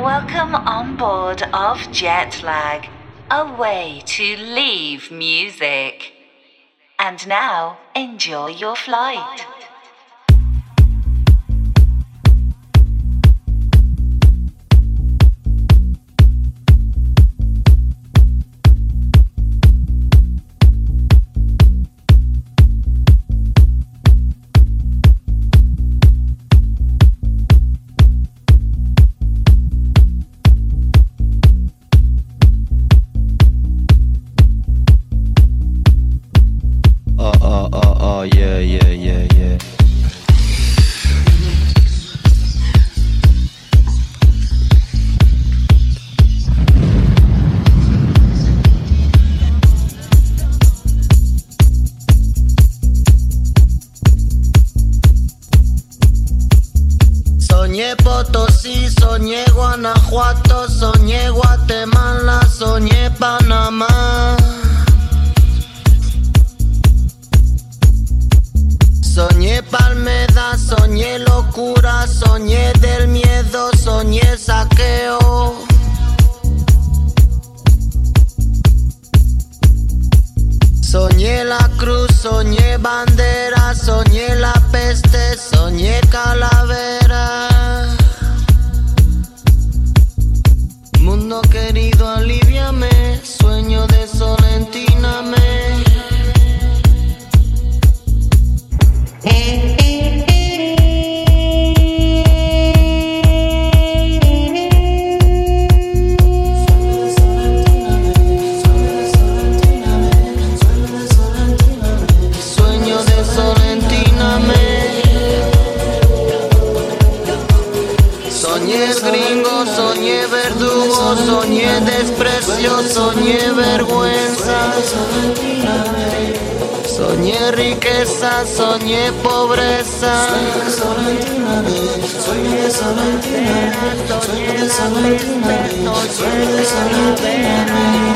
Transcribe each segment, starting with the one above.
Welcome on board of Jetlag, a way to leave music. And now, enjoy your flight.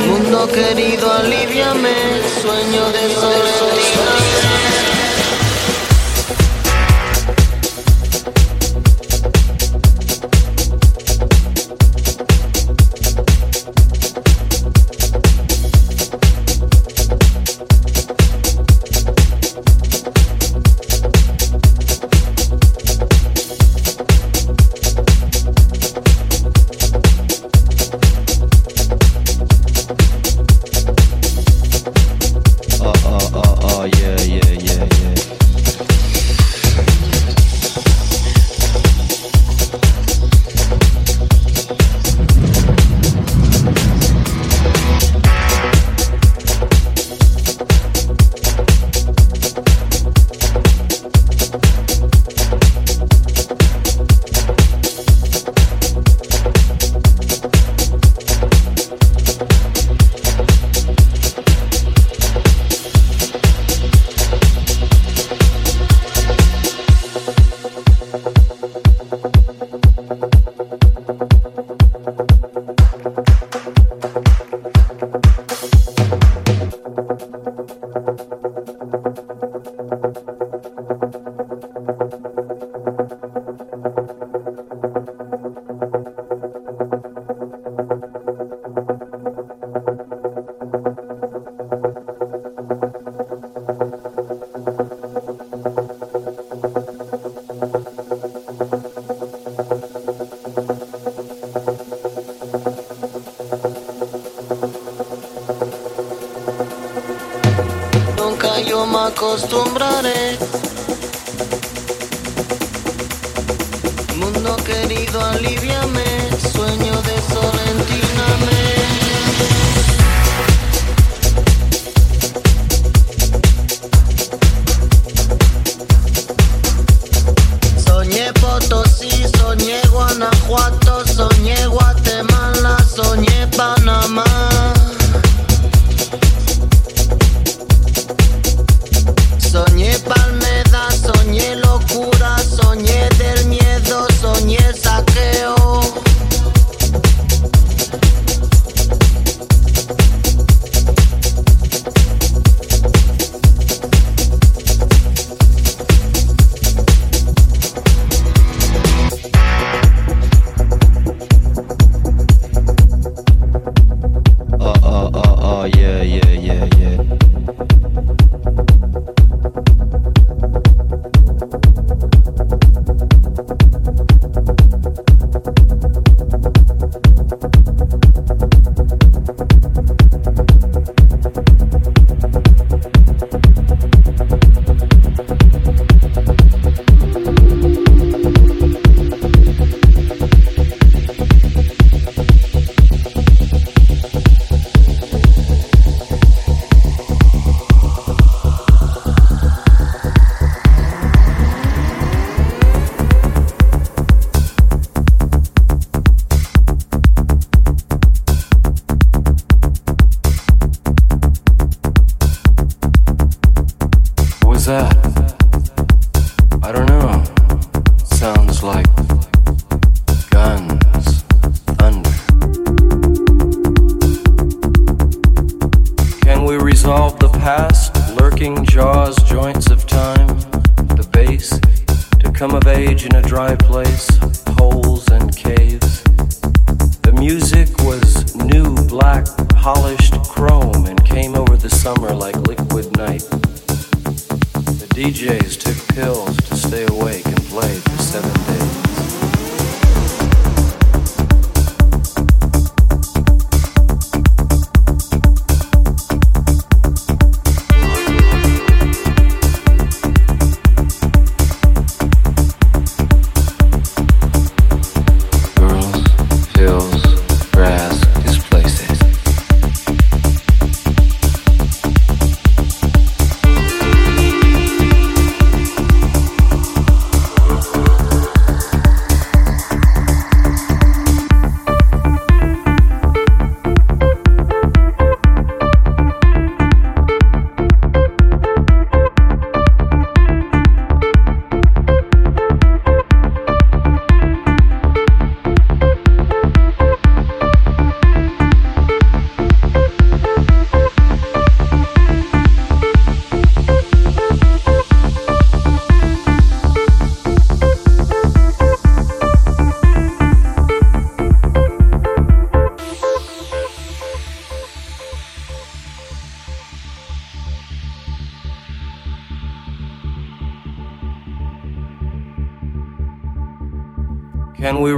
Mundo querido, aliviame, sueño de sol.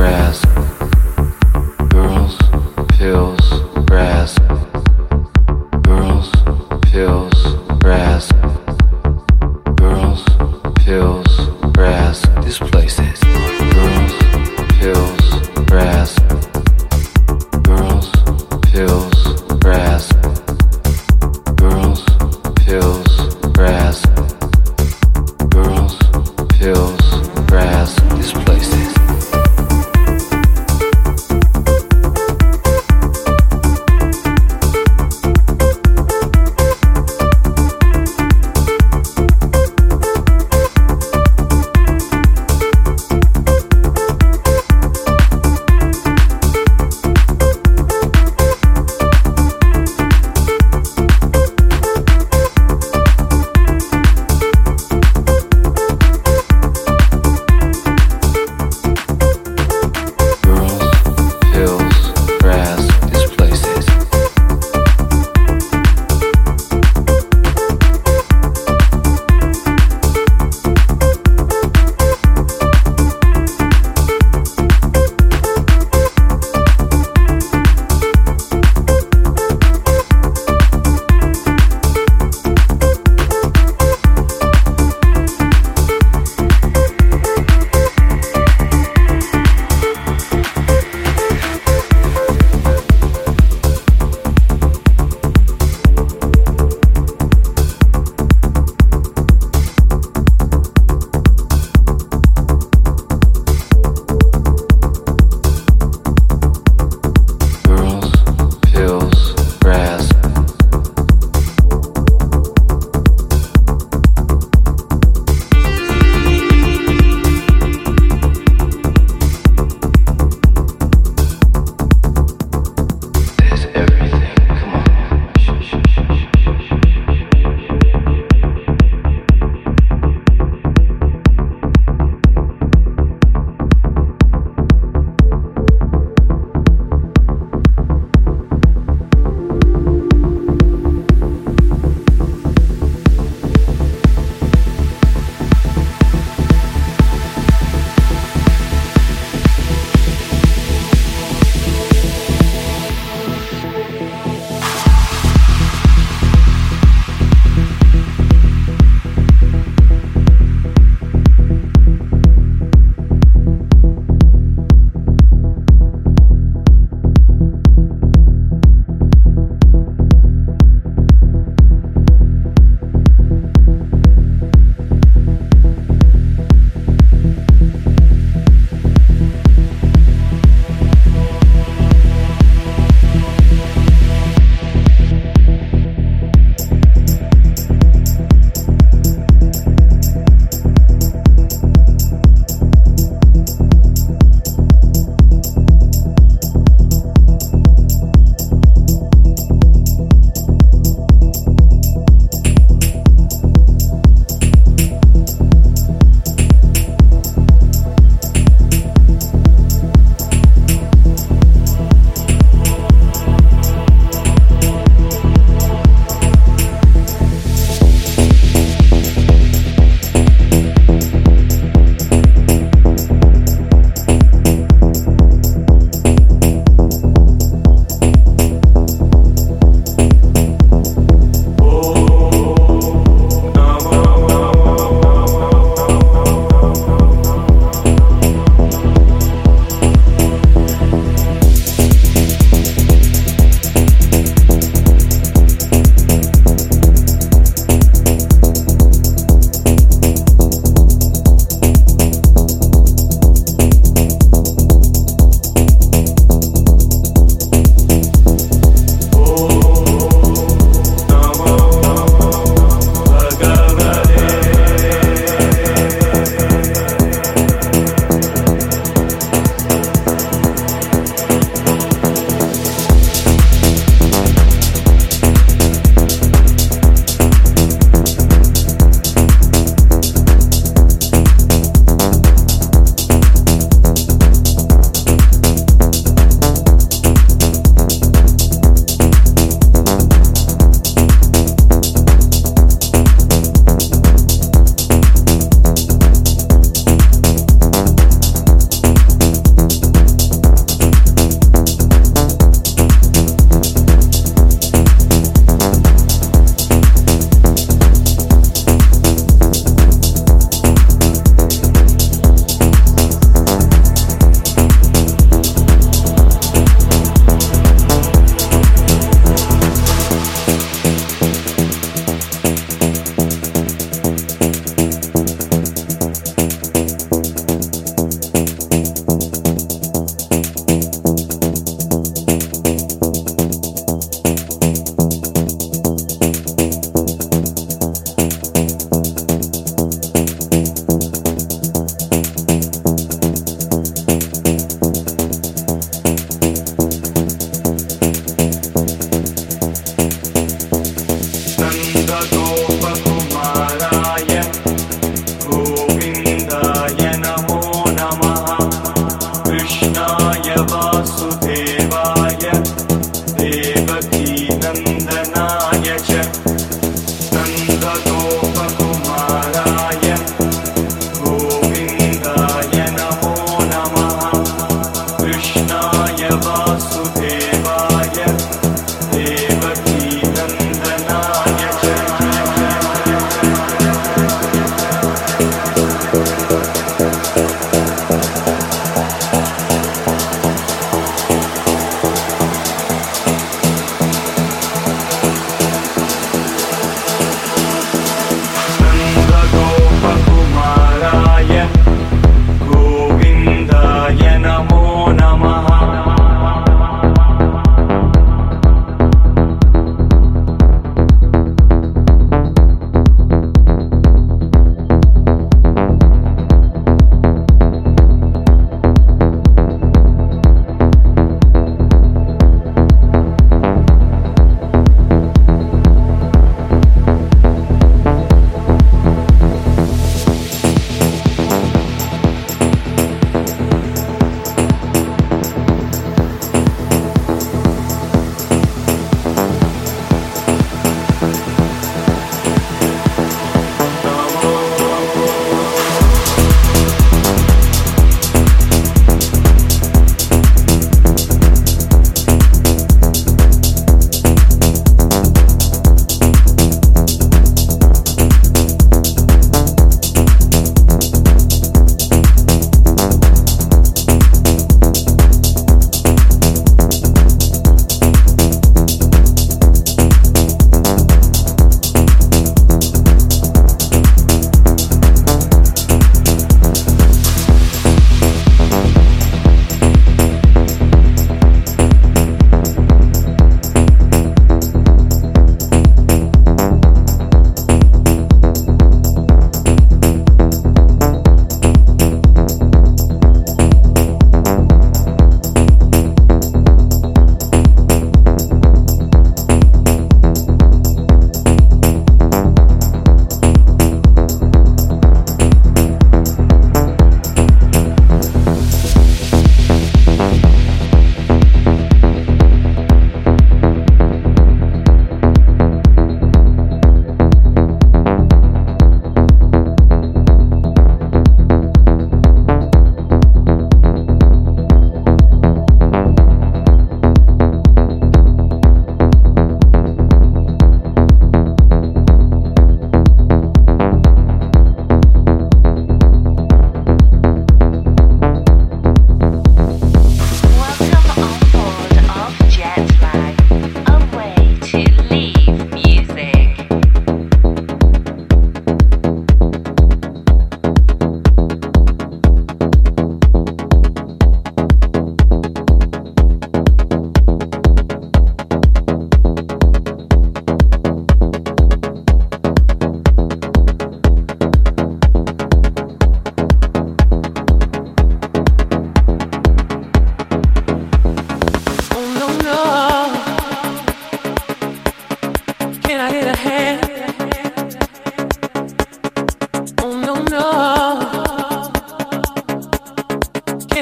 grass.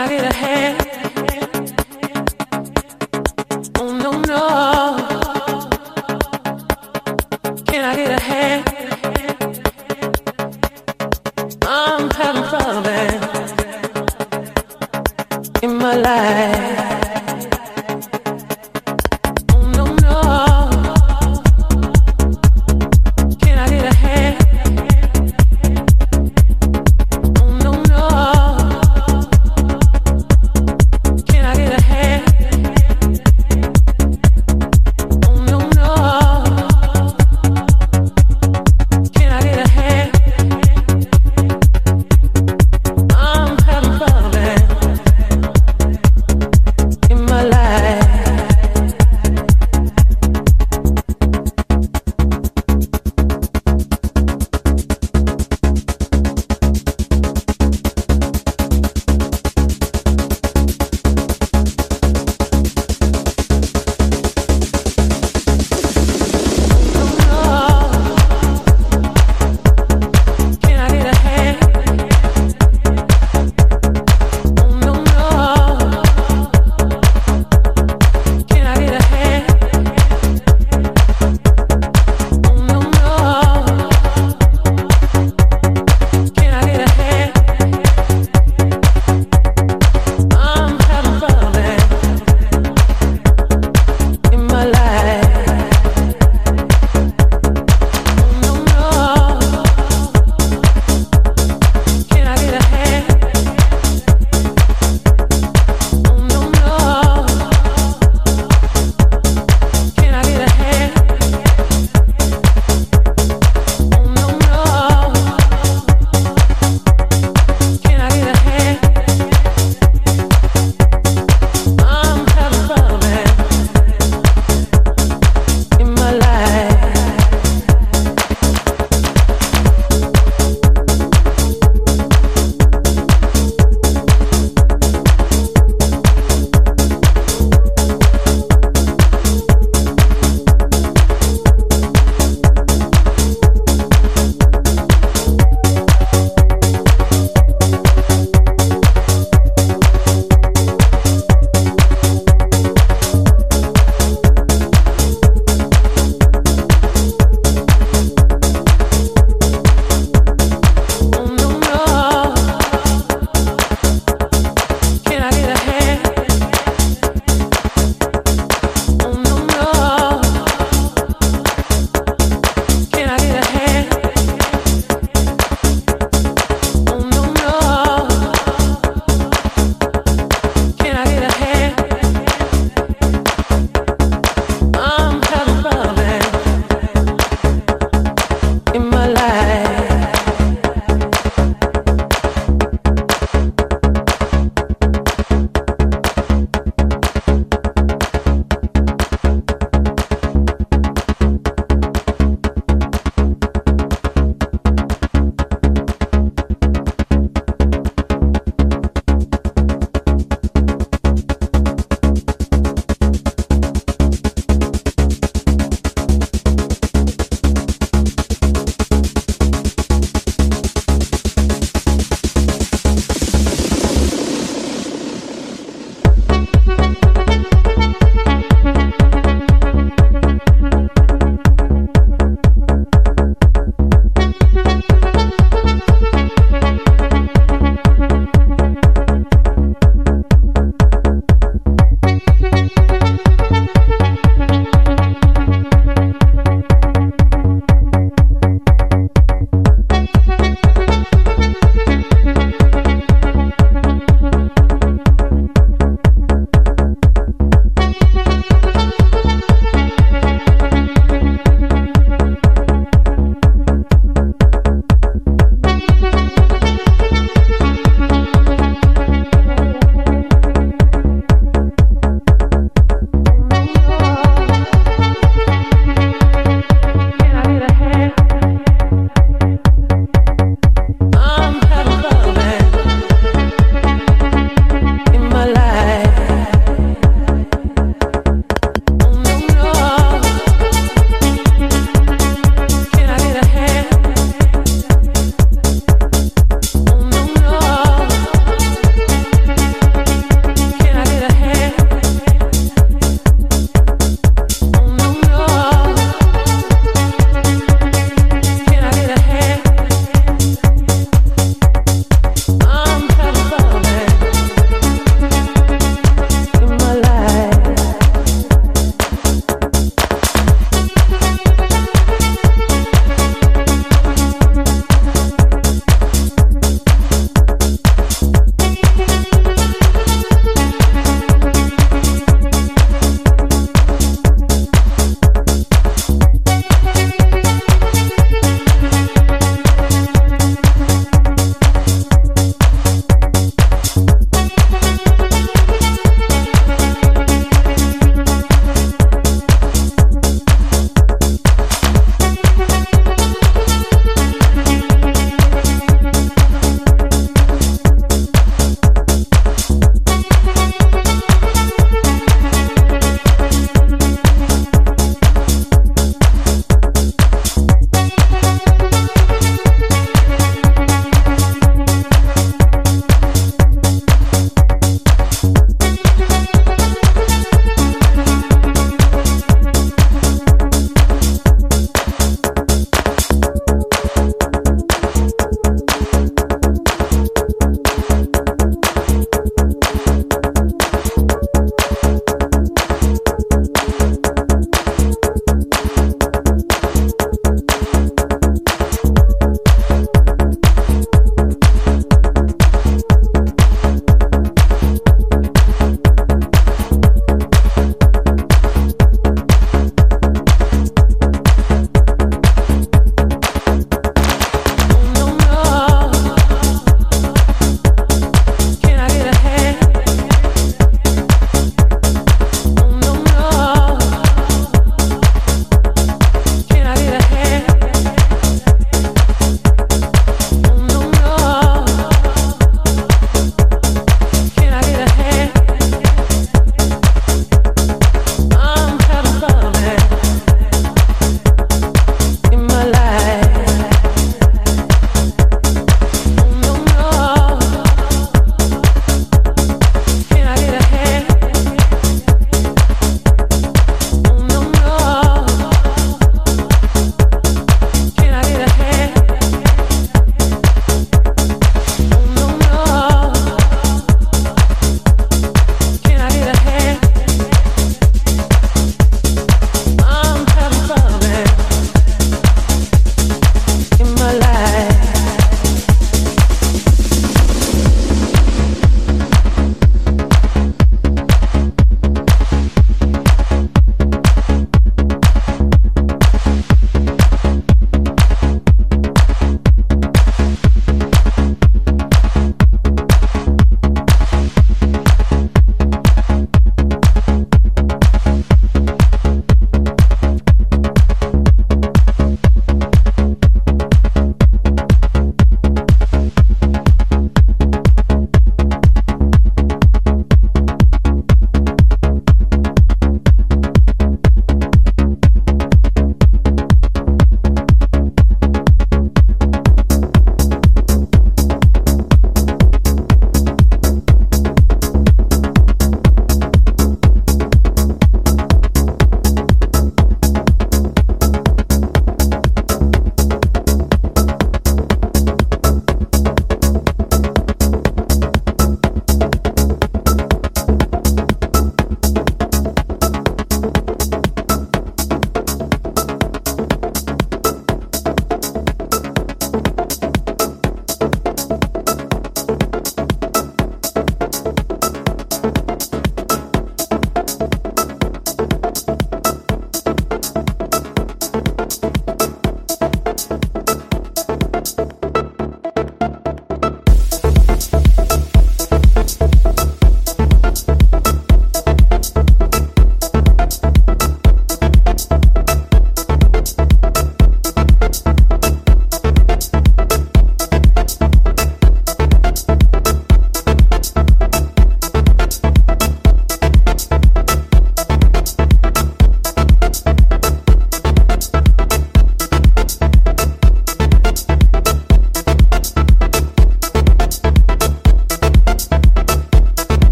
I get a head.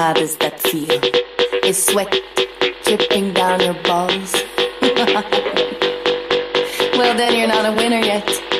how does that feel? Is sweat dripping down your balls? well, then you're not a winner yet.